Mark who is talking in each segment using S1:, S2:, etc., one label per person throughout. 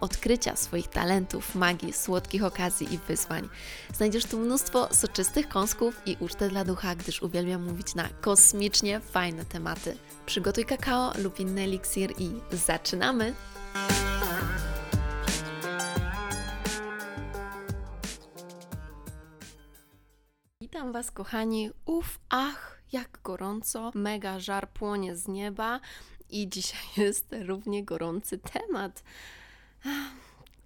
S1: odkrycia swoich talentów, magii, słodkich okazji i wyzwań. Znajdziesz tu mnóstwo soczystych kąsków i ucztę dla ducha, gdyż uwielbiam mówić na kosmicznie fajne tematy. Przygotuj kakao lub inny eliksir i zaczynamy! Witam Was, kochani. Uf, ach, jak gorąco, mega żar płonie z nieba i dzisiaj jest równie gorący temat.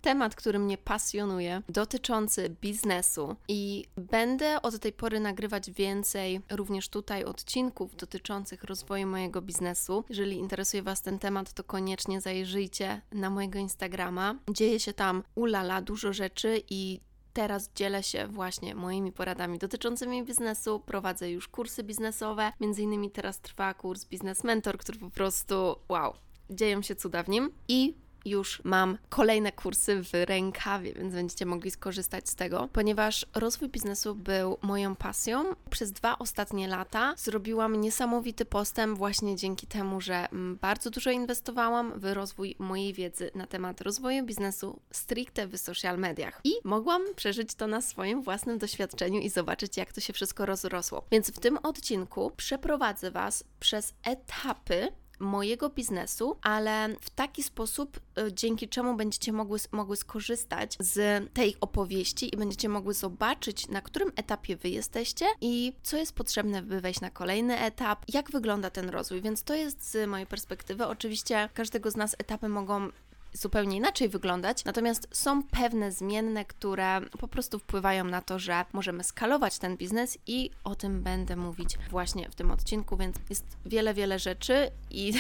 S1: Temat, który mnie pasjonuje, dotyczący biznesu, i będę od tej pory nagrywać więcej również tutaj odcinków dotyczących rozwoju mojego biznesu. Jeżeli interesuje Was ten temat, to koniecznie zajrzyjcie na mojego Instagrama. Dzieje się tam ulala dużo rzeczy i Teraz dzielę się właśnie moimi poradami dotyczącymi biznesu. Prowadzę już kursy biznesowe. Między innymi teraz trwa kurs Biznes Mentor, który po prostu wow, dzieją się cuda w nim. I już mam kolejne kursy w rękawie, więc będziecie mogli skorzystać z tego, ponieważ rozwój biznesu był moją pasją. Przez dwa ostatnie lata zrobiłam niesamowity postęp właśnie dzięki temu, że bardzo dużo inwestowałam w rozwój mojej wiedzy na temat rozwoju biznesu stricte w social mediach i mogłam przeżyć to na swoim własnym doświadczeniu i zobaczyć, jak to się wszystko rozrosło. Więc w tym odcinku przeprowadzę Was przez etapy mojego biznesu, ale w taki sposób, y, dzięki czemu będziecie mogły, mogły skorzystać z tej opowieści i będziecie mogły zobaczyć, na którym etapie wy jesteście i co jest potrzebne, by wejść na kolejny etap, jak wygląda ten rozwój. Więc to jest z mojej perspektywy. Oczywiście każdego z nas etapy mogą zupełnie inaczej wyglądać, natomiast są pewne zmienne, które po prostu wpływają na to, że możemy skalować ten biznes i o tym będę mówić właśnie w tym odcinku, więc jest wiele, wiele rzeczy i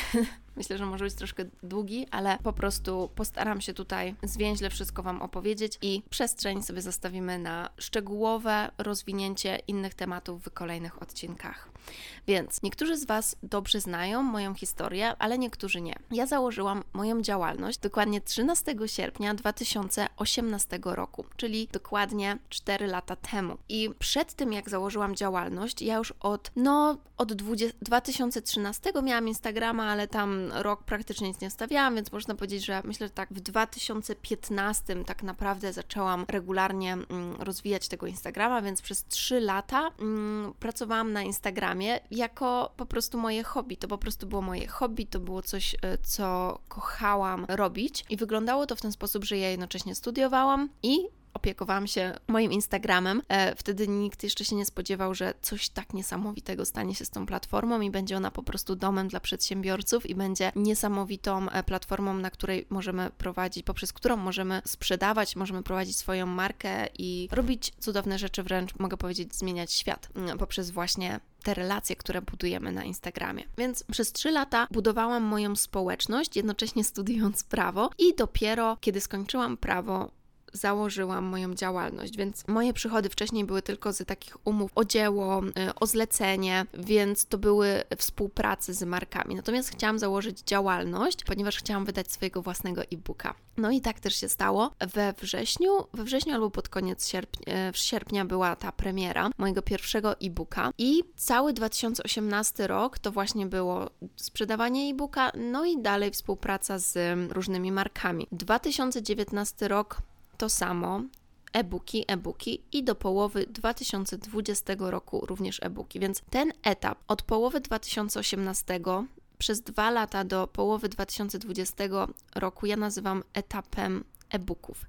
S1: Myślę, że może być troszkę długi, ale po prostu postaram się tutaj zwięźle wszystko Wam opowiedzieć i przestrzeń sobie zostawimy na szczegółowe rozwinięcie innych tematów w kolejnych odcinkach. Więc niektórzy z Was dobrze znają moją historię, ale niektórzy nie. Ja założyłam moją działalność dokładnie 13 sierpnia 2018 roku, czyli dokładnie 4 lata temu. I przed tym, jak założyłam działalność, ja już od, no, od 20, 2013 miałam Instagrama, ale tam rok praktycznie nic nie stawiałam, więc można powiedzieć, że myślę, że tak w 2015 tak naprawdę zaczęłam regularnie mm, rozwijać tego Instagrama, więc przez 3 lata mm, pracowałam na Instagramie jako po prostu moje hobby. To po prostu było moje hobby, to było coś, e, co kochałam robić i wyglądało to w ten sposób, że ja jednocześnie studiowałam i opiekowałam się moim Instagramem. E, wtedy nikt jeszcze się nie spodziewał, że coś tak niesamowitego stanie się z tą platformą i będzie ona po prostu domem dla przedsiębiorców i będzie niesamowitą e, platformą, na której możemy prowadzić, poprzez którą możemy sprzedawać, możemy prowadzić swoją markę i robić cudowne rzeczy, wręcz mogę powiedzieć, zmieniać świat mm, poprzez właśnie te relacje, które budujemy na Instagramie. Więc przez trzy lata budowałam moją społeczność, jednocześnie studiując prawo, i dopiero kiedy skończyłam prawo, założyłam moją działalność, więc moje przychody wcześniej były tylko z takich umów o dzieło, y, o zlecenie, więc to były współpracy z markami. Natomiast chciałam założyć działalność, ponieważ chciałam wydać swojego własnego e-booka. No i tak też się stało. We wrześniu, we wrześniu albo pod koniec sierpnia, y, sierpnia była ta premiera mojego pierwszego e-booka i cały 2018 rok to właśnie było sprzedawanie e-booka, no i dalej współpraca z różnymi markami. 2019 rok to samo, e-booki, e-booki i do połowy 2020 roku również e-booki. Więc ten etap od połowy 2018 przez dwa lata do połowy 2020 roku ja nazywam etapem e-booków.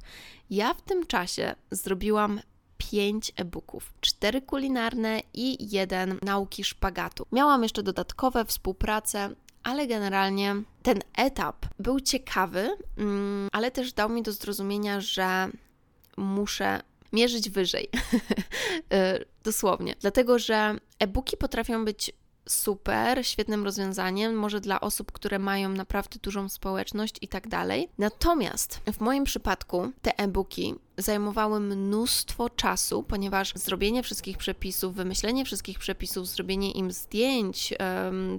S1: Ja w tym czasie zrobiłam pięć e-booków, cztery kulinarne i jeden nauki szpagatu. Miałam jeszcze dodatkowe współprace ale generalnie ten etap był ciekawy, mm, ale też dał mi do zrozumienia, że muszę mierzyć wyżej. Y, dosłownie. Dlatego, że e-booki potrafią być super, świetnym rozwiązaniem, może dla osób, które mają naprawdę dużą społeczność i tak dalej. Natomiast w moim przypadku te e-booki zajmowały mnóstwo czasu, ponieważ zrobienie wszystkich przepisów, wymyślenie wszystkich przepisów, zrobienie im zdjęć,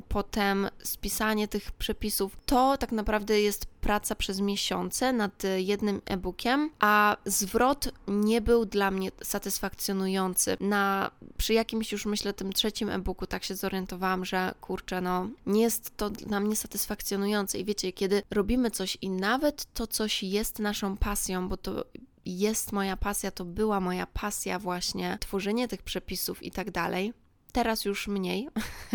S1: potem spisanie tych przepisów, to tak naprawdę jest praca przez miesiące nad jednym e-bookiem, a zwrot nie był dla mnie satysfakcjonujący. Na, przy jakimś już myślę tym trzecim e-booku tak się zorientowałam, że kurczę, no nie jest to dla mnie satysfakcjonujące i wiecie, kiedy robimy coś i nawet to coś jest naszą pasją, bo to jest moja pasja, to była moja pasja właśnie tworzenie tych przepisów i tak dalej. Teraz już mniej,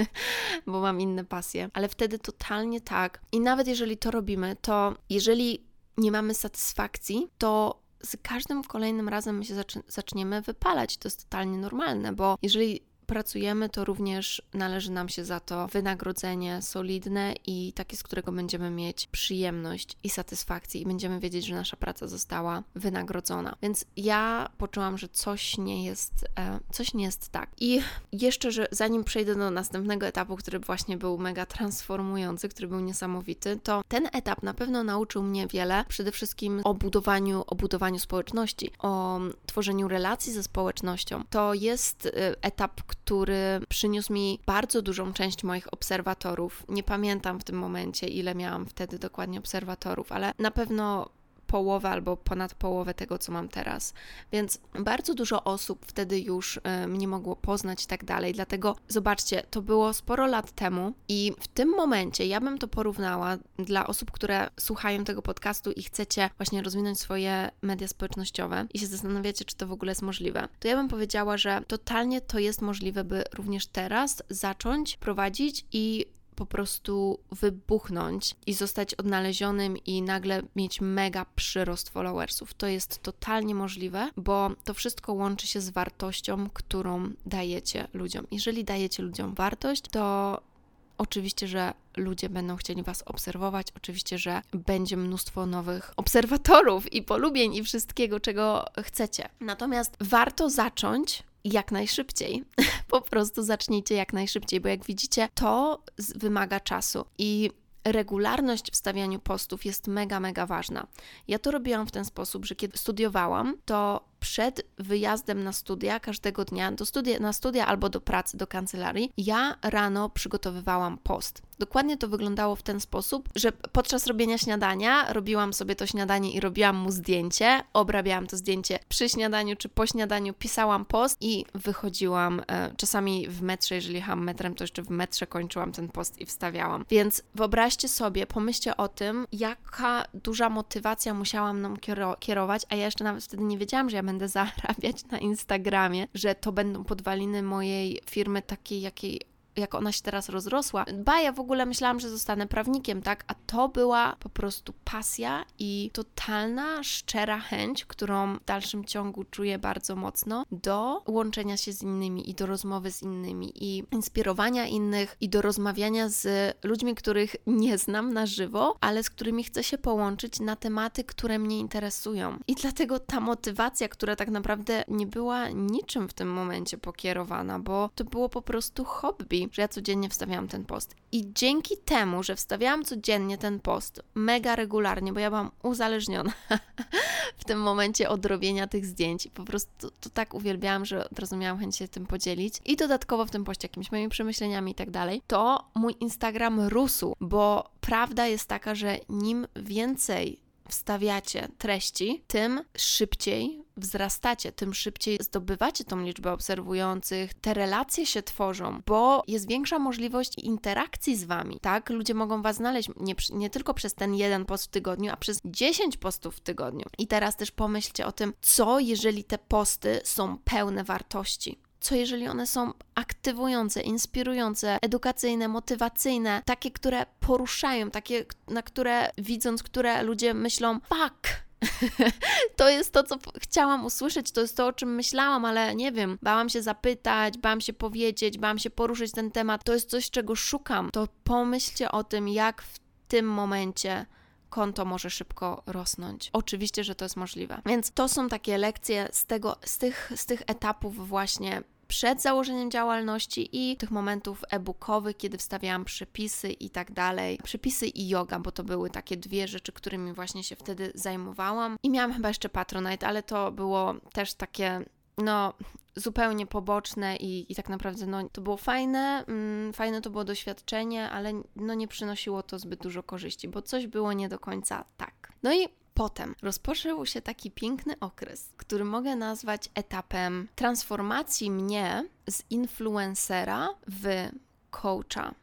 S1: bo mam inne pasje, ale wtedy totalnie tak. I nawet jeżeli to robimy, to jeżeli nie mamy satysfakcji, to z każdym kolejnym razem my się zaczniemy wypalać. To jest totalnie normalne, bo jeżeli pracujemy, to również należy nam się za to wynagrodzenie solidne i takie, z którego będziemy mieć przyjemność i satysfakcję i będziemy wiedzieć, że nasza praca została wynagrodzona. Więc ja poczułam, że coś nie jest, e, coś nie jest tak. I jeszcze, że zanim przejdę do następnego etapu, który właśnie był mega transformujący, który był niesamowity, to ten etap na pewno nauczył mnie wiele, przede wszystkim o budowaniu, o budowaniu społeczności, o tworzeniu relacji ze społecznością. To jest e, etap, który który przyniósł mi bardzo dużą część moich obserwatorów. Nie pamiętam w tym momencie, ile miałam wtedy dokładnie obserwatorów, ale na pewno połowę albo ponad połowę tego, co mam teraz. Więc bardzo dużo osób wtedy już y, mnie mogło poznać i tak dalej. Dlatego zobaczcie, to było sporo lat temu i w tym momencie ja bym to porównała dla osób, które słuchają tego podcastu i chcecie właśnie rozwinąć swoje media społecznościowe i się zastanawiacie, czy to w ogóle jest możliwe. To ja bym powiedziała, że totalnie to jest możliwe, by również teraz zacząć prowadzić i po prostu wybuchnąć i zostać odnalezionym i nagle mieć mega przyrost followersów. To jest totalnie możliwe, bo to wszystko łączy się z wartością, którą dajecie ludziom. Jeżeli dajecie ludziom wartość, to Oczywiście, że ludzie będą chcieli Was obserwować, oczywiście, że będzie mnóstwo nowych obserwatorów i polubień i wszystkiego, czego chcecie. Natomiast warto zacząć jak najszybciej. po prostu zacznijcie jak najszybciej, bo jak widzicie, to wymaga czasu i regularność w stawianiu postów jest mega, mega ważna. Ja to robiłam w ten sposób, że kiedy studiowałam, to przed wyjazdem na studia każdego dnia, do studia, na studia albo do pracy, do kancelarii, ja rano przygotowywałam post. Dokładnie to wyglądało w ten sposób, że podczas robienia śniadania robiłam sobie to śniadanie i robiłam mu zdjęcie, obrabiałam to zdjęcie przy śniadaniu czy po śniadaniu, pisałam post i wychodziłam e, czasami w metrze, jeżeli jechałam metrem, to jeszcze w metrze kończyłam ten post i wstawiałam. Więc wyobraźcie sobie, pomyślcie o tym, jaka duża motywacja musiałam nam kierować, a ja jeszcze nawet wtedy nie wiedziałam, że ja będę zarabiać na Instagramie, że to będą podwaliny mojej firmy takiej, jakiej jak ona się teraz rozrosła. Ba, ja w ogóle myślałam, że zostanę prawnikiem, tak? A to była po prostu pasja i totalna, szczera chęć, którą w dalszym ciągu czuję bardzo mocno do łączenia się z innymi i do rozmowy z innymi i inspirowania innych i do rozmawiania z ludźmi, których nie znam na żywo, ale z którymi chcę się połączyć na tematy, które mnie interesują. I dlatego ta motywacja, która tak naprawdę nie była niczym w tym momencie pokierowana, bo to było po prostu hobby że ja codziennie wstawiałam ten post. I dzięki temu, że wstawiałam codziennie ten post mega regularnie, bo ja byłam uzależniona w tym momencie od robienia tych zdjęć po prostu to tak uwielbiałam, że od razu miałam chęć się tym podzielić i dodatkowo w tym poście jakimiś moimi przemyśleniami i tak dalej, to mój Instagram rósł, bo prawda jest taka, że nim więcej wstawiacie treści, tym szybciej wzrastacie, tym szybciej zdobywacie tą liczbę obserwujących, te relacje się tworzą, bo jest większa możliwość interakcji z wami, tak? Ludzie mogą was znaleźć nie, nie tylko przez ten jeden post w tygodniu, a przez 10 postów w tygodniu. I teraz też pomyślcie o tym, co jeżeli te posty są pełne wartości co jeżeli one są aktywujące, inspirujące, edukacyjne, motywacyjne, takie, które poruszają, takie, na które widząc, które ludzie myślą, fuck, to jest to, co chciałam usłyszeć, to jest to, o czym myślałam, ale nie wiem, bałam się zapytać, bałam się powiedzieć, bałam się poruszyć ten temat. To jest coś, czego szukam. To pomyślcie o tym, jak w tym momencie konto może szybko rosnąć. Oczywiście, że to jest możliwe. Więc to są takie lekcje z tego, z tych, z tych etapów właśnie przed założeniem działalności i tych momentów e-bookowych, kiedy wstawiałam przepisy i tak dalej. Przepisy i yoga, bo to były takie dwie rzeczy, którymi właśnie się wtedy zajmowałam. I miałam chyba jeszcze Patronite, ale to było też takie no, zupełnie poboczne i, i tak naprawdę no, to było fajne, mm, fajne to było doświadczenie, ale no, nie przynosiło to zbyt dużo korzyści, bo coś było nie do końca tak. No i potem rozpoczął się taki piękny okres, który mogę nazwać etapem transformacji mnie z influencera w coacha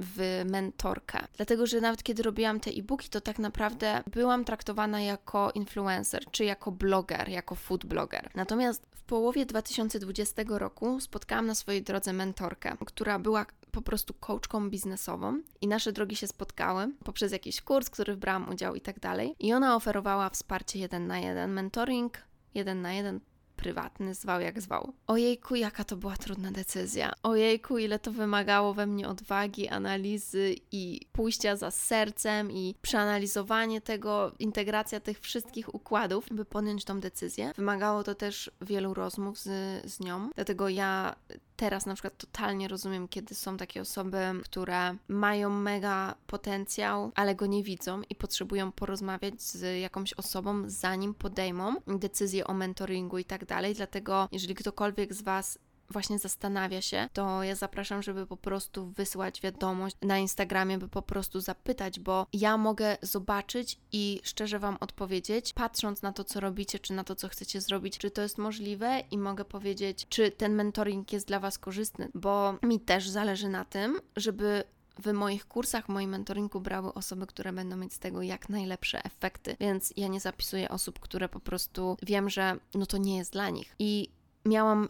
S1: w mentorkę. Dlatego, że nawet kiedy robiłam te e-booki, to tak naprawdę byłam traktowana jako influencer, czy jako bloger, jako food blogger. Natomiast w połowie 2020 roku spotkałam na swojej drodze mentorkę, która była po prostu coachką biznesową i nasze drogi się spotkały poprzez jakiś kurs, który brałam udział i tak dalej. I ona oferowała wsparcie jeden na jeden, mentoring jeden na jeden prywatny, zwał jak zwał. Ojejku, jaka to była trudna decyzja. Ojejku, ile to wymagało we mnie odwagi, analizy i pójścia za sercem i przeanalizowanie tego, integracja tych wszystkich układów, by podjąć tą decyzję. Wymagało to też wielu rozmów z, z nią, dlatego ja teraz na przykład totalnie rozumiem, kiedy są takie osoby, które mają mega potencjał, ale go nie widzą i potrzebują porozmawiać z jakąś osobą, zanim podejmą decyzję o mentoringu i tak dalej. Dlatego, jeżeli ktokolwiek z Was właśnie zastanawia się, to ja zapraszam, żeby po prostu wysłać wiadomość na Instagramie, by po prostu zapytać, bo ja mogę zobaczyć i szczerze Wam odpowiedzieć, patrząc na to, co robicie, czy na to, co chcecie zrobić, czy to jest możliwe i mogę powiedzieć, czy ten mentoring jest dla Was korzystny, bo mi też zależy na tym, żeby w moich kursach, w moim mentoringu brały osoby, które będą mieć z tego jak najlepsze efekty, więc ja nie zapisuję osób, które po prostu wiem, że no to nie jest dla nich. I miałam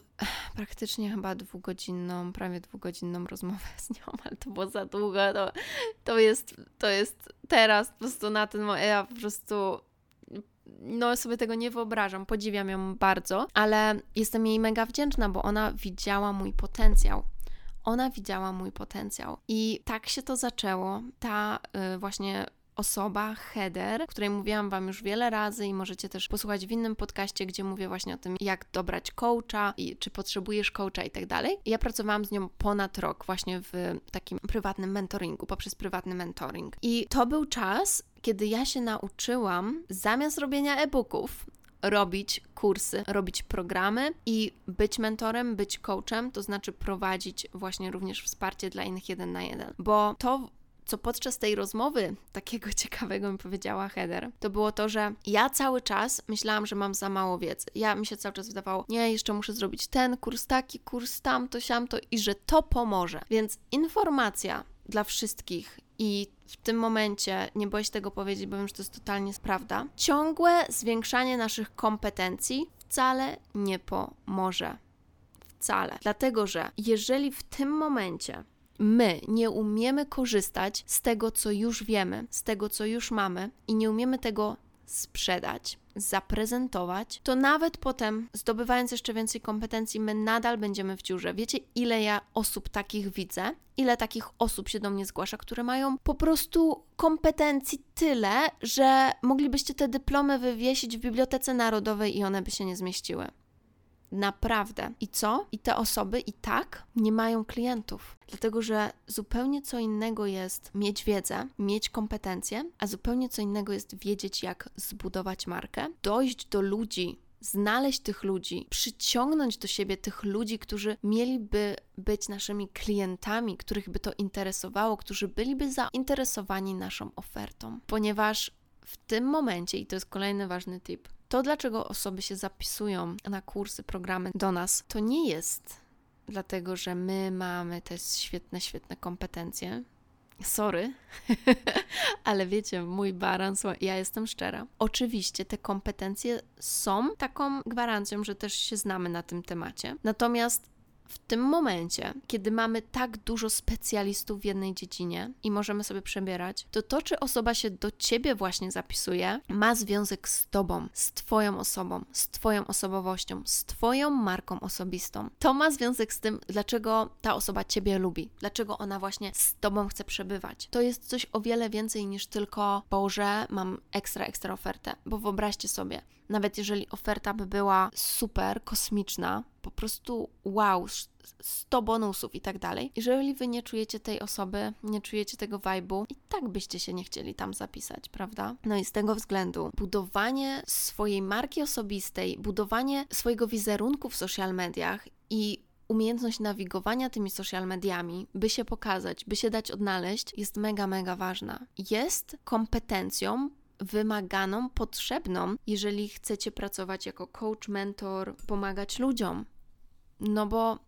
S1: praktycznie chyba dwugodzinną, prawie dwugodzinną rozmowę z nią, ale to było za długo. To, to, jest, to jest teraz po prostu na ten moment, ja po prostu no sobie tego nie wyobrażam, podziwiam ją bardzo, ale jestem jej mega wdzięczna, bo ona widziała mój potencjał. Ona widziała mój potencjał. I tak się to zaczęło. Ta y, właśnie osoba, header, której mówiłam Wam już wiele razy i możecie też posłuchać w innym podcaście, gdzie mówię właśnie o tym, jak dobrać coacha i czy potrzebujesz coacha i tak dalej. Ja pracowałam z nią ponad rok właśnie w takim prywatnym mentoringu, poprzez prywatny mentoring. I to był czas, kiedy ja się nauczyłam zamiast robienia e-booków, robić kursy, robić programy i być mentorem, być coachem, to znaczy prowadzić właśnie również wsparcie dla innych jeden na jeden. Bo to co podczas tej rozmowy takiego ciekawego mi powiedziała Heather, to było to, że ja cały czas myślałam, że mam za mało wiedzy. Ja mi się cały czas wydawało, nie, jeszcze muszę zrobić ten kurs taki, kurs tamto, siamto i że to pomoże. Więc informacja dla wszystkich i w tym momencie nie boję się tego powiedzieć, bo wiem, że to jest totalnie prawda. Ciągłe zwiększanie naszych kompetencji wcale nie pomoże. Wcale. Dlatego, że jeżeli w tym momencie my nie umiemy korzystać z tego, co już wiemy, z tego, co już mamy i nie umiemy tego sprzedać, zaprezentować, to nawet potem, zdobywając jeszcze więcej kompetencji, my nadal będziemy w dziurze. Wiecie, ile ja osób takich widzę, ile takich osób się do mnie zgłasza, które mają po prostu kompetencji tyle, że moglibyście te dyplomy wywiesić w Bibliotece Narodowej i one by się nie zmieściły. Naprawdę. I co? I te osoby i tak nie mają klientów. Dlatego, że zupełnie co innego jest mieć wiedzę, mieć kompetencje, a zupełnie co innego jest wiedzieć, jak zbudować markę, dojść do ludzi, znaleźć tych ludzi, przyciągnąć do siebie tych ludzi, którzy mieliby być naszymi klientami, których by to interesowało, którzy byliby zainteresowani naszą ofertą. Ponieważ w tym momencie, i to jest kolejny ważny tip, to, dlaczego osoby się zapisują na kursy, programy do nas, to nie jest dlatego, że my mamy te świetne, świetne kompetencje. Sorry, ale wiecie, mój balans, ja jestem szczera. Oczywiście te kompetencje są taką gwarancją, że też się znamy na tym temacie. Natomiast w tym momencie, kiedy mamy tak dużo specjalistów w jednej dziedzinie i możemy sobie przebierać, to to, czy osoba się do ciebie właśnie zapisuje, ma związek z tobą, z twoją osobą, z twoją osobowością, z twoją marką osobistą. To ma związek z tym, dlaczego ta osoba ciebie lubi, dlaczego ona właśnie z tobą chce przebywać. To jest coś o wiele więcej niż tylko, Boże, mam ekstra, ekstra ofertę, bo wyobraźcie sobie, nawet jeżeli oferta by była super, kosmiczna, po prostu wow, 100 bonusów i tak dalej. Jeżeli wy nie czujecie tej osoby, nie czujecie tego vibe'u, i tak byście się nie chcieli tam zapisać, prawda? No i z tego względu budowanie swojej marki osobistej, budowanie swojego wizerunku w social mediach i umiejętność nawigowania tymi social mediami, by się pokazać, by się dać odnaleźć, jest mega, mega ważna. Jest kompetencją wymaganą, potrzebną, jeżeli chcecie pracować jako coach, mentor, pomagać ludziom. No bo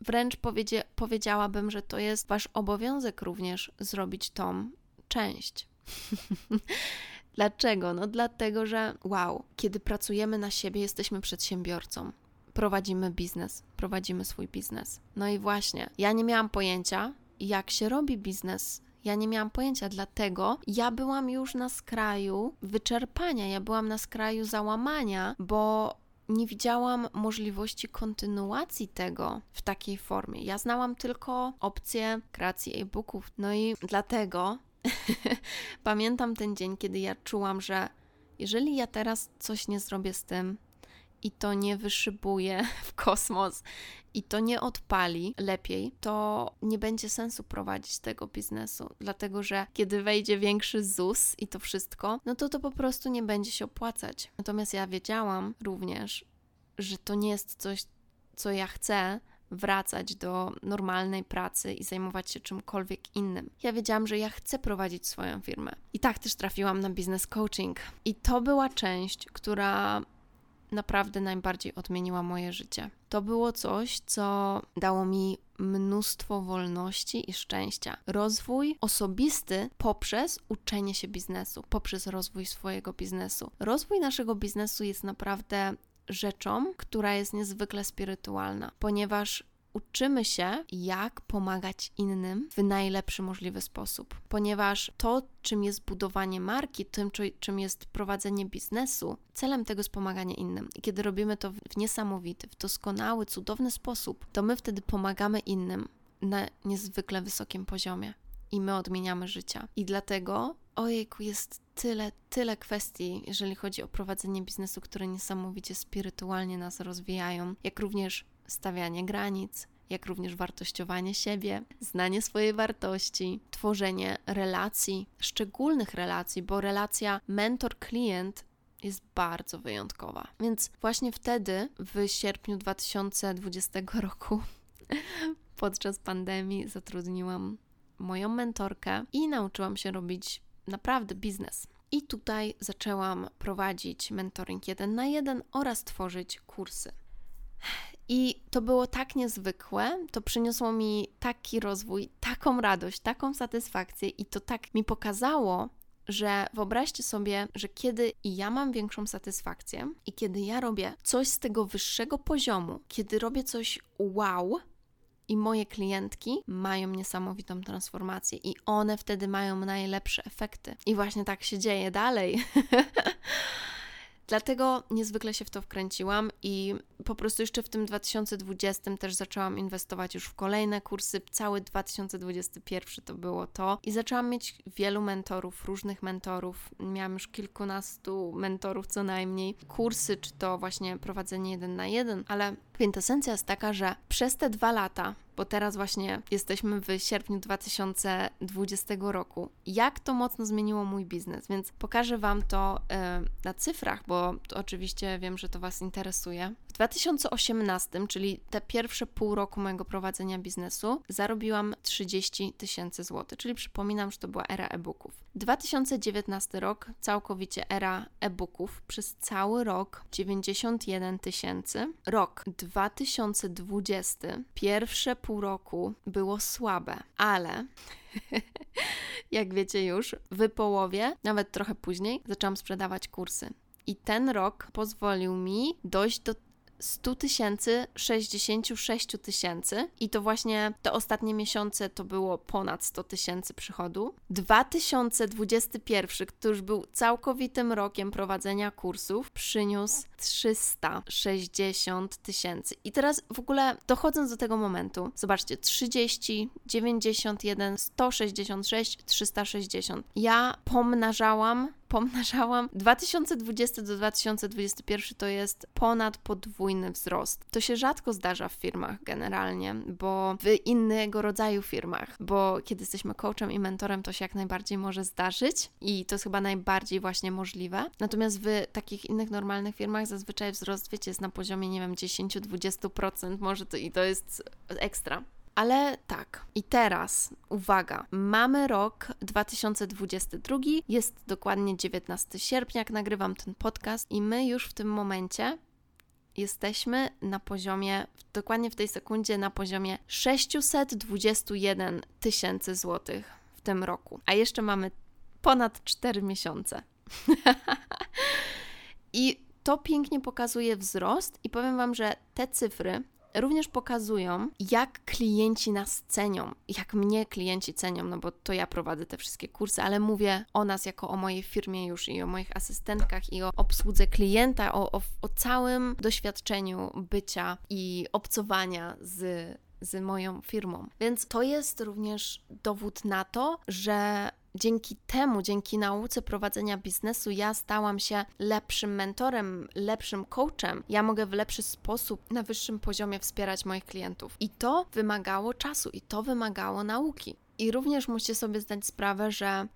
S1: wręcz powiedzie, powiedziałabym, że to jest wasz obowiązek również zrobić tą część. Dlaczego? No dlatego, że wow, kiedy pracujemy na siebie, jesteśmy przedsiębiorcą. Prowadzimy biznes, prowadzimy swój biznes. No i właśnie, ja nie miałam pojęcia, jak się robi biznes ja nie miałam pojęcia, dlatego ja byłam już na skraju wyczerpania, ja byłam na skraju załamania, bo nie widziałam możliwości kontynuacji tego w takiej formie. Ja znałam tylko opcję kreacji e-booków. No i dlatego pamiętam ten dzień, kiedy ja czułam, że jeżeli ja teraz coś nie zrobię z tym, i to nie wyszybuje w kosmos i to nie odpali lepiej, to nie będzie sensu prowadzić tego biznesu, dlatego że kiedy wejdzie większy ZUS i to wszystko, no to to po prostu nie będzie się opłacać. Natomiast ja wiedziałam również, że to nie jest coś, co ja chcę, wracać do normalnej pracy i zajmować się czymkolwiek innym. Ja wiedziałam, że ja chcę prowadzić swoją firmę. I tak też trafiłam na business coaching. I to była część, która naprawdę najbardziej odmieniła moje życie. To było coś, co dało mi mnóstwo wolności i szczęścia. Rozwój osobisty poprzez uczenie się biznesu, poprzez rozwój swojego biznesu. Rozwój naszego biznesu jest naprawdę rzeczą, która jest niezwykle spirytualna, ponieważ uczymy się, jak pomagać innym w najlepszy możliwy sposób, ponieważ to, czym jest budowanie marki, tym, czym jest prowadzenie biznesu, celem tego jest pomaganie innym. I kiedy robimy to w niesamowity, w doskonały, cudowny sposób, to my wtedy pomagamy innym na niezwykle wysokim poziomie i my odmieniamy życia. I dlatego, ojejku, jest tyle, tyle kwestii, jeżeli chodzi o prowadzenie biznesu, które niesamowicie spirytualnie nas rozwijają, jak również stawianie granic, jak również wartościowanie siebie, znanie swojej wartości, tworzenie relacji, szczególnych relacji, bo relacja mentor-klient jest bardzo wyjątkowa. Więc właśnie wtedy, w sierpniu 2020 roku, podczas pandemii, zatrudniłam moją mentorkę i nauczyłam się robić naprawdę biznes. I tutaj zaczęłam prowadzić mentoring jeden na jeden oraz tworzyć kursy. I to było tak niezwykłe, to przyniosło mi taki rozwój, taką radość, taką satysfakcję, i to tak mi pokazało, że wyobraźcie sobie, że kiedy ja mam większą satysfakcję i kiedy ja robię coś z tego wyższego poziomu, kiedy robię coś wow, i moje klientki mają niesamowitą transformację i one wtedy mają najlepsze efekty. I właśnie tak się dzieje dalej. Dlatego niezwykle się w to wkręciłam i po prostu jeszcze w tym 2020 też zaczęłam inwestować już w kolejne kursy. Cały 2021 to było to i zaczęłam mieć wielu mentorów, różnych mentorów. Miałam już kilkunastu mentorów co najmniej. Kursy, czy to właśnie prowadzenie jeden na jeden, ale kwintesencja jest taka, że przez te dwa lata bo teraz właśnie jesteśmy w sierpniu 2020 roku. Jak to mocno zmieniło mój biznes? Więc pokażę Wam to y, na cyfrach, bo oczywiście wiem, że to Was interesuje. W 2018, czyli te pierwsze pół roku mojego prowadzenia biznesu, zarobiłam 30 tysięcy złotych, czyli przypominam, że to była era e-booków. 2019 rok, całkowicie era e-booków, przez cały rok 91 tysięcy. Rok 2020, pierwsze pół roku było słabe, ale jak wiecie już, w połowie, nawet trochę później, zaczęłam sprzedawać kursy. I ten rok pozwolił mi dojść do 100 tysięcy, 66 tysięcy i to właśnie te ostatnie miesiące to było ponad 100 tysięcy przychodu. 2021, który już był całkowitym rokiem prowadzenia kursów, przyniósł 360 tysięcy. I teraz w ogóle dochodząc do tego momentu, zobaczcie, 30, 91, 166, 360. Ja pomnażałam pomnażałam. 2020 do 2021 to jest ponad podwójny wzrost. To się rzadko zdarza w firmach generalnie, bo w innego rodzaju firmach, bo kiedy jesteśmy coachem i mentorem, to się jak najbardziej może zdarzyć i to jest chyba najbardziej właśnie możliwe. Natomiast w takich innych normalnych firmach zazwyczaj wzrost, wiecie, jest na poziomie, nie wiem, 10-20%, może to i to jest ekstra. Ale tak, i teraz uwaga, mamy rok 2022, jest dokładnie 19 sierpnia, jak nagrywam ten podcast, i my już w tym momencie jesteśmy na poziomie, dokładnie w tej sekundzie, na poziomie 621 tysięcy złotych w tym roku. A jeszcze mamy ponad 4 miesiące. I to pięknie pokazuje wzrost, i powiem Wam, że te cyfry również pokazują, jak klienci nas cenią, jak mnie klienci cenią, no bo to ja prowadzę te wszystkie kursy, ale mówię o nas jako o mojej firmie już i o moich asystentkach i o obsłudze klienta, o, o, o całym doświadczeniu bycia i obcowania z z moją firmą. Więc to jest również dowód na to, że dzięki temu, dzięki nauce prowadzenia biznesu, ja stałam się lepszym mentorem, lepszym coachem. Ja mogę w lepszy sposób, na wyższym poziomie wspierać moich klientów. I to wymagało czasu, i to wymagało nauki. I również musicie sobie zdać sprawę, że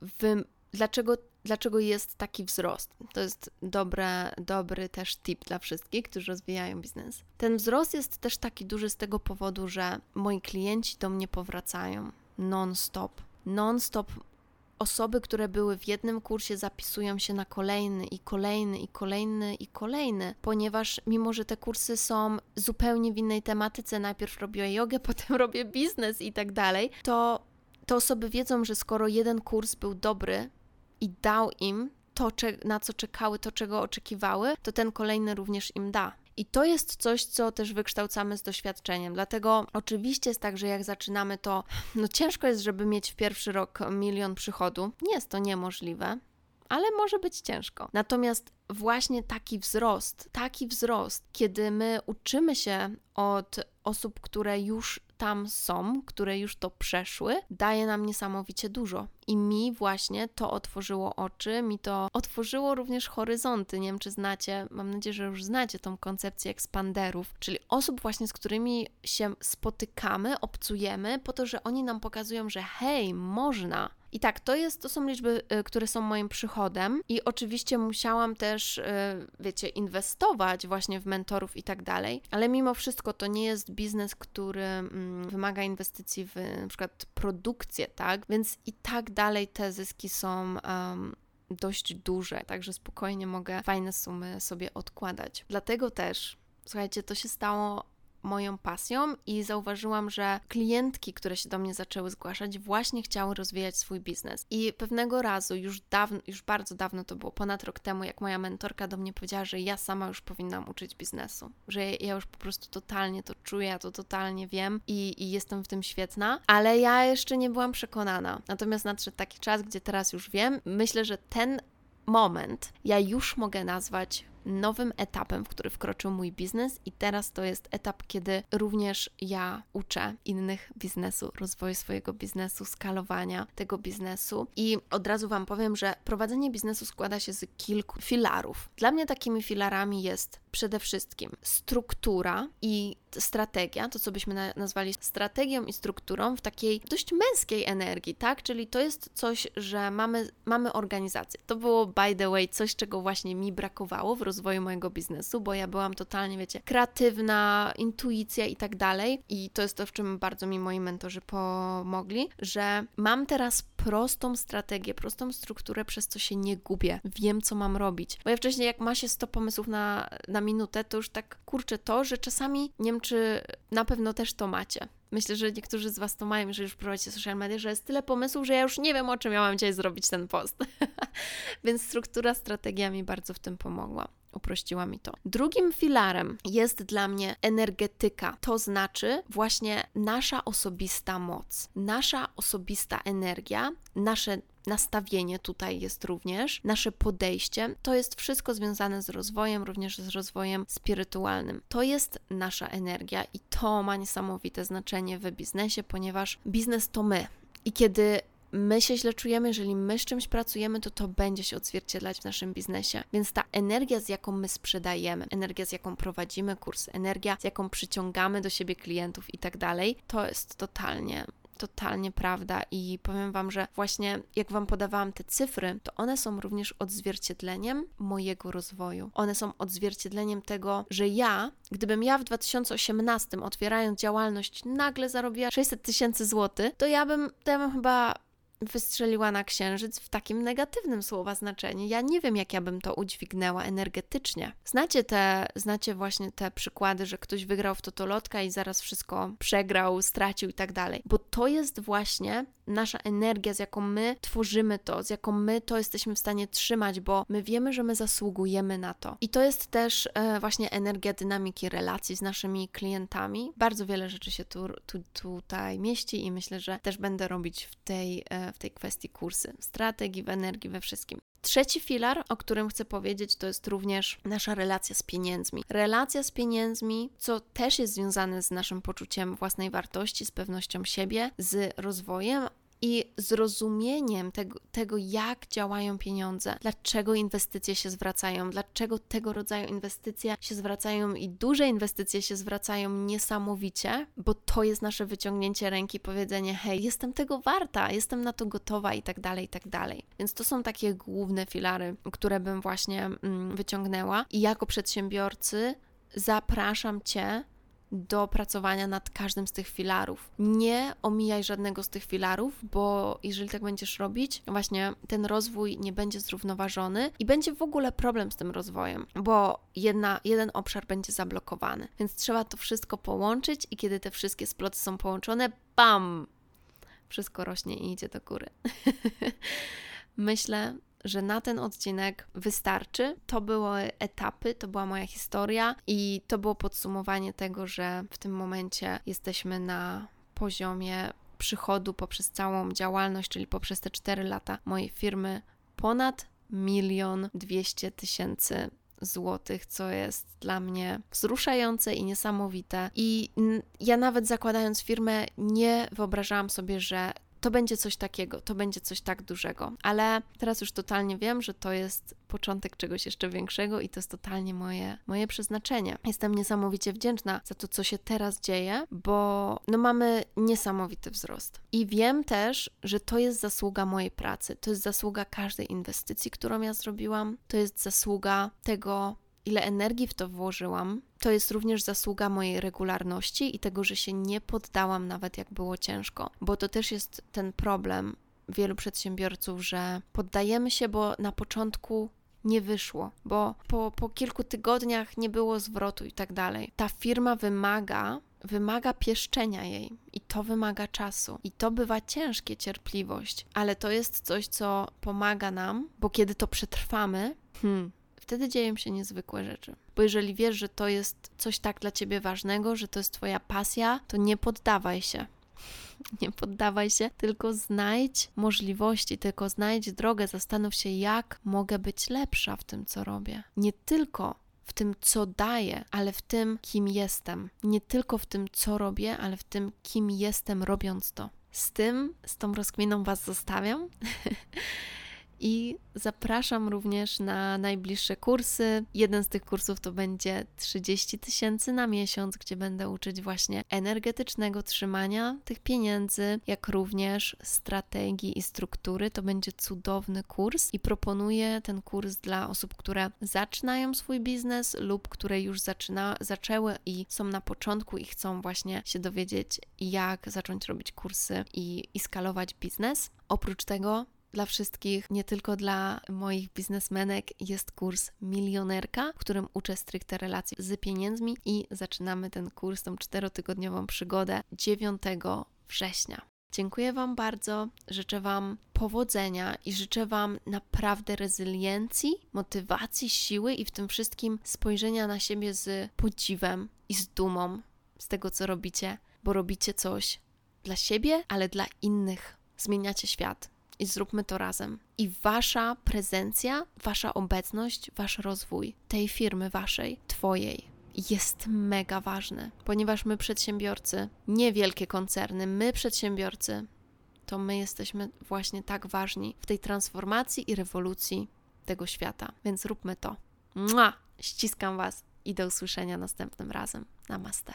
S1: wy, dlaczego dlaczego jest taki wzrost. To jest dobre, dobry też tip dla wszystkich, którzy rozwijają biznes. Ten wzrost jest też taki duży z tego powodu, że moi klienci do mnie powracają non-stop non-stop osoby, które były w jednym kursie, zapisują się na kolejny i kolejny i kolejny i kolejny, ponieważ mimo, że te kursy są zupełnie w innej tematyce, najpierw robię jogę, potem robię biznes i tak dalej, to te osoby wiedzą, że skoro jeden kurs był dobry i dał im to, na co czekały, to, czego oczekiwały, to ten kolejny również im da. I to jest coś, co też wykształcamy z doświadczeniem. Dlatego oczywiście jest tak, że jak zaczynamy, to no ciężko jest, żeby mieć w pierwszy rok milion przychodu. Nie jest to niemożliwe, ale może być ciężko. Natomiast właśnie taki wzrost, taki wzrost, kiedy my uczymy się od osób, które już tam są, które już to przeszły, daje nam niesamowicie dużo. I mi właśnie to otworzyło oczy, mi to otworzyło również horyzonty. Nie wiem, czy znacie, mam nadzieję, że już znacie tą koncepcję ekspanderów, czyli osób właśnie, z którymi się spotykamy, obcujemy, po to, że oni nam pokazują, że hej, można, i tak, to, jest, to są liczby, y, które są moim przychodem, i oczywiście musiałam też, y, wiecie, inwestować właśnie w mentorów i tak dalej, ale mimo wszystko to nie jest biznes, który mm, wymaga inwestycji w na przykład produkcję, tak? Więc i tak dalej te zyski są. Um, dość duże, także spokojnie mogę fajne sumy sobie odkładać. Dlatego też, słuchajcie, to się stało moją pasją i zauważyłam, że klientki, które się do mnie zaczęły zgłaszać, właśnie chciały rozwijać swój biznes. I pewnego razu, już dawno, już bardzo dawno to było, ponad rok temu, jak moja mentorka do mnie powiedziała, że ja sama już powinnam uczyć biznesu, że ja już po prostu totalnie to czuję, ja to totalnie wiem i, i jestem w tym świetna, ale ja jeszcze nie byłam przekonana. Natomiast nadszedł taki czas, gdzie teraz już wiem. Myślę, że ten moment ja już mogę nazwać nowym etapem, w który wkroczył mój biznes, i teraz to jest etap, kiedy również ja uczę innych biznesu, rozwoju swojego biznesu, skalowania tego biznesu. I od razu Wam powiem, że prowadzenie biznesu składa się z kilku filarów. Dla mnie takimi filarami jest przede wszystkim struktura i strategia, to co byśmy nazwali strategią i strukturą w takiej dość męskiej energii, tak? Czyli to jest coś, że mamy, mamy organizację. To było, by the way, coś, czego właśnie mi brakowało w rozwoju mojego biznesu, bo ja byłam totalnie, wiecie, kreatywna, intuicja i tak dalej. I to jest to, w czym bardzo mi moi mentorzy pomogli, że mam teraz prostą strategię, prostą strukturę, przez co się nie gubię. Wiem, co mam robić. Bo ja wcześniej, jak ma się 100 pomysłów na, na minutę, to już tak kurczę to, że czasami nie wiem, czy na pewno też to macie. Myślę, że niektórzy z Was to mają, jeżeli już prowadzicie social media, że jest tyle pomysłów, że ja już nie wiem, o czym miałam dzisiaj zrobić ten post. Więc struktura, strategia mi bardzo w tym pomogła uprościła mi to. Drugim filarem jest dla mnie energetyka, to znaczy właśnie nasza osobista moc, nasza osobista energia, nasze nastawienie tutaj jest również, nasze podejście, to jest wszystko związane z rozwojem, również z rozwojem spirytualnym. To jest nasza energia i to ma niesamowite znaczenie w biznesie, ponieważ biznes to my. I kiedy my się źle czujemy, jeżeli my z czymś pracujemy, to to będzie się odzwierciedlać w naszym biznesie. Więc ta energia, z jaką my sprzedajemy, energia, z jaką prowadzimy kurs, energia, z jaką przyciągamy do siebie klientów i tak dalej, to jest totalnie totalnie prawda i powiem Wam, że właśnie jak Wam podawałam te cyfry, to one są również odzwierciedleniem mojego rozwoju. One są odzwierciedleniem tego, że ja, gdybym ja w 2018 otwierając działalność nagle zarobiła 600 tysięcy złotych, to ja bym, to ja bym chyba wystrzeliła na księżyc w takim negatywnym słowa znaczeniu. Ja nie wiem, jak ja bym to udźwignęła energetycznie. Znacie te, znacie właśnie te przykłady, że ktoś wygrał w totolotka i zaraz wszystko przegrał, stracił i tak dalej. Bo to jest właśnie nasza energia, z jaką my tworzymy to, z jaką my to jesteśmy w stanie trzymać, bo my wiemy, że my zasługujemy na to. I to jest też e, właśnie energia dynamiki relacji z naszymi klientami. Bardzo wiele rzeczy się tu, tu, tutaj mieści i myślę, że też będę robić w tej, e, w tej kwestii kursy strategii, w energii, we wszystkim. Trzeci filar, o którym chcę powiedzieć, to jest również nasza relacja z pieniędzmi. Relacja z pieniędzmi, co też jest związane z naszym poczuciem własnej wartości, z pewnością siebie, z rozwojem, i zrozumieniem tego, tego, jak działają pieniądze, dlaczego inwestycje się zwracają, dlaczego tego rodzaju inwestycje się zwracają i duże inwestycje się zwracają niesamowicie, bo to jest nasze wyciągnięcie ręki, powiedzenie: hej, jestem tego warta, jestem na to gotowa i tak dalej, i tak dalej. Więc to są takie główne filary, które bym właśnie mm, wyciągnęła. I jako przedsiębiorcy zapraszam Cię do pracowania nad każdym z tych filarów. Nie omijaj żadnego z tych filarów, bo jeżeli tak będziesz robić, właśnie ten rozwój nie będzie zrównoważony i będzie w ogóle problem z tym rozwojem, bo jedna, jeden obszar będzie zablokowany. Więc trzeba to wszystko połączyć i kiedy te wszystkie sploty są połączone, bam! Wszystko rośnie i idzie do góry. Myślę, że na ten odcinek wystarczy. To były etapy, to była moja historia i to było podsumowanie tego, że w tym momencie jesteśmy na poziomie przychodu poprzez całą działalność, czyli poprzez te 4 lata mojej firmy ponad milion dwieście tysięcy złotych, co jest dla mnie wzruszające i niesamowite. I ja nawet zakładając firmę, nie wyobrażałam sobie, że to będzie coś takiego, to będzie coś tak dużego. Ale teraz już totalnie wiem, że to jest początek czegoś jeszcze większego i to jest totalnie moje, moje przeznaczenie. Jestem niesamowicie wdzięczna za to, co się teraz dzieje, bo no mamy niesamowity wzrost. I wiem też, że to jest zasługa mojej pracy, to jest zasługa każdej inwestycji, którą ja zrobiłam, to jest zasługa tego, ile energii w to włożyłam, to jest również zasługa mojej regularności i tego, że się nie poddałam, nawet jak było ciężko, bo to też jest ten problem wielu przedsiębiorców, że poddajemy się, bo na początku nie wyszło, bo po, po kilku tygodniach nie było zwrotu i tak dalej. Ta firma wymaga, wymaga pieszczenia jej i to wymaga czasu. I to bywa ciężkie, cierpliwość, ale to jest coś, co pomaga nam, bo kiedy to przetrwamy, hmm, wtedy dzieją się niezwykłe rzeczy. Bo jeżeli wiesz, że to jest coś tak dla ciebie ważnego, że to jest twoja pasja, to nie poddawaj się. Nie poddawaj się, tylko znajdź możliwości, tylko znajdź drogę, zastanów się, jak mogę być lepsza w tym, co robię. Nie tylko w tym, co daję, ale w tym, kim jestem. Nie tylko w tym, co robię, ale w tym, kim jestem, robiąc to. Z tym, z tą rozkminą Was zostawiam. i zapraszam również na najbliższe kursy. Jeden z tych kursów to będzie 30 tysięcy na miesiąc, gdzie będę uczyć właśnie energetycznego trzymania tych pieniędzy, jak również strategii i struktury. To będzie cudowny kurs i proponuję ten kurs dla osób, które zaczynają swój biznes lub które już zaczyna, zaczęły i są na początku i chcą właśnie się dowiedzieć, jak zacząć robić kursy i, i skalować biznes. Oprócz tego dla wszystkich, nie tylko dla moich biznesmenek, jest kurs Milionerka, w którym uczę stricte relacji z pieniędzmi i zaczynamy ten kurs, tą czterotygodniową przygodę 9 września. Dziękuję Wam bardzo, życzę Wam powodzenia i życzę Wam naprawdę rezyliencji, motywacji, siły i w tym wszystkim spojrzenia na siebie z podziwem i z dumą z tego, co robicie, bo robicie coś dla siebie, ale dla innych. Zmieniacie świat i zróbmy to razem. I wasza prezencja, wasza obecność, wasz rozwój tej firmy waszej, twojej jest mega ważny, ponieważ my przedsiębiorcy, niewielkie koncerny, my przedsiębiorcy, to my jesteśmy właśnie tak ważni w tej transformacji i rewolucji tego świata. Więc róbmy to. Mua! Ściskam Was i do usłyszenia następnym razem. Namaste.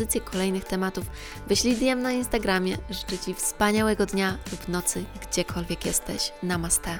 S1: propozycje kolejnych tematów, wyślij DM na Instagramie. Życzę Ci wspaniałego dnia lub nocy, gdziekolwiek jesteś. Namaste.